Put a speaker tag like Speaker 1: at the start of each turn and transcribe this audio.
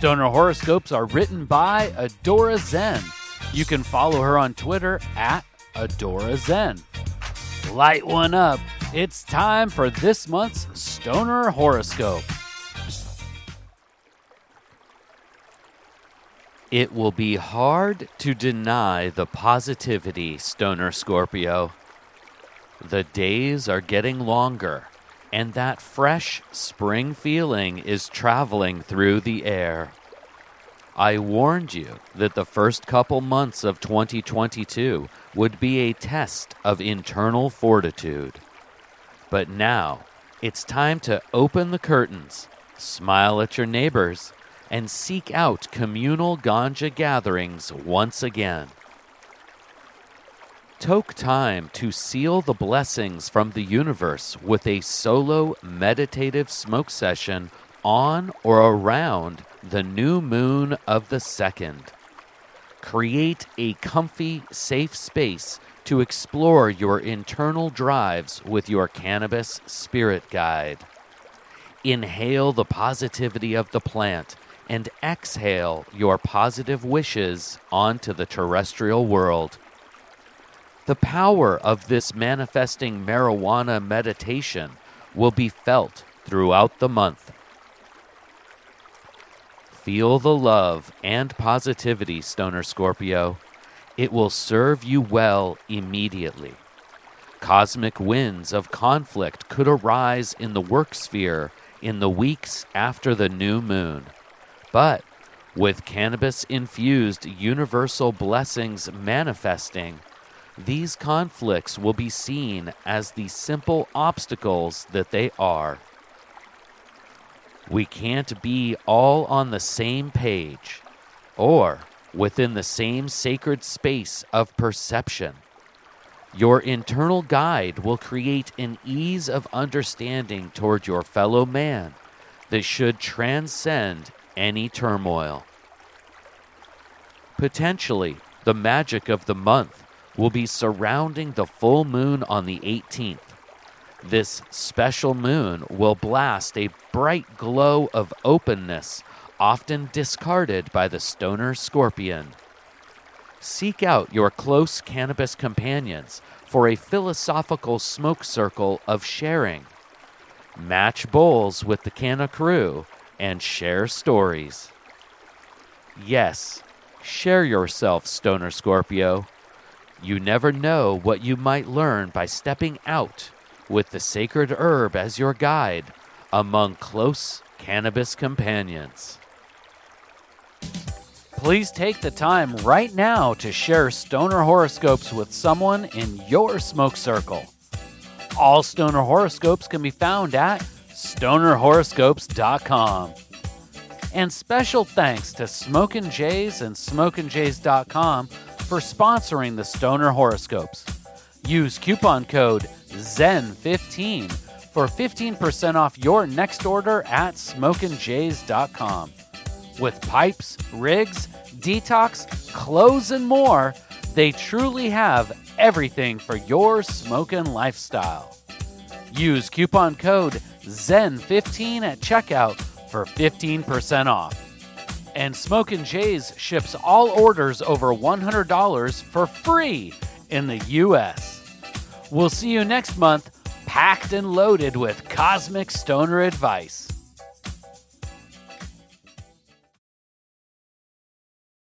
Speaker 1: Stoner horoscopes are written by Adora Zen. You can follow her on Twitter at Adora Zen. Light one up. It's time for this month's Stoner horoscope. It will be hard to deny the positivity, Stoner Scorpio. The days are getting longer, and that fresh spring feeling is traveling through the air. I warned you that the first couple months of 2022 would be a test of internal fortitude. But now, it's time to open the curtains, smile at your neighbors, and seek out communal ganja gatherings once again. Toke time to seal the blessings from the universe with a solo meditative smoke session on or around the new moon of the second. Create a comfy, safe space to explore your internal drives with your cannabis spirit guide. Inhale the positivity of the plant and exhale your positive wishes onto the terrestrial world. The power of this manifesting marijuana meditation will be felt throughout the month. Feel the love and positivity, Stoner Scorpio. It will serve you well immediately. Cosmic winds of conflict could arise in the work sphere in the weeks after the new moon. But with cannabis infused universal blessings manifesting, these conflicts will be seen as the simple obstacles that they are. We can't be all on the same page or within the same sacred space of perception. Your internal guide will create an ease of understanding toward your fellow man that should transcend any turmoil. Potentially, the magic of the month will be surrounding the full moon on the 18th. This special moon will blast a bright glow of openness, often discarded by the stoner scorpion. Seek out your close cannabis companions for a philosophical smoke circle of sharing. Match bowls with the Canna crew and share stories. Yes, share yourself, Stoner Scorpio. You never know what you might learn by stepping out with the sacred herb as your guide among close cannabis companions. Please take the time right now to share stoner horoscopes with someone in your smoke circle. All stoner horoscopes can be found at stonerhoroscopes.com. And special thanks to Smokin' Jays and SmokinJays.com for sponsoring the Stoner Horoscopes. Use coupon code ZEN15 for 15% off your next order at SmokinJays.com. With pipes, rigs, detox, clothes, and more, they truly have everything for your smoking lifestyle. Use coupon code ZEN15 at checkout for 15% off. And Smokin' Jays ships all orders over $100 for free in the U.S. We'll see you next month, packed and loaded with cosmic stoner advice.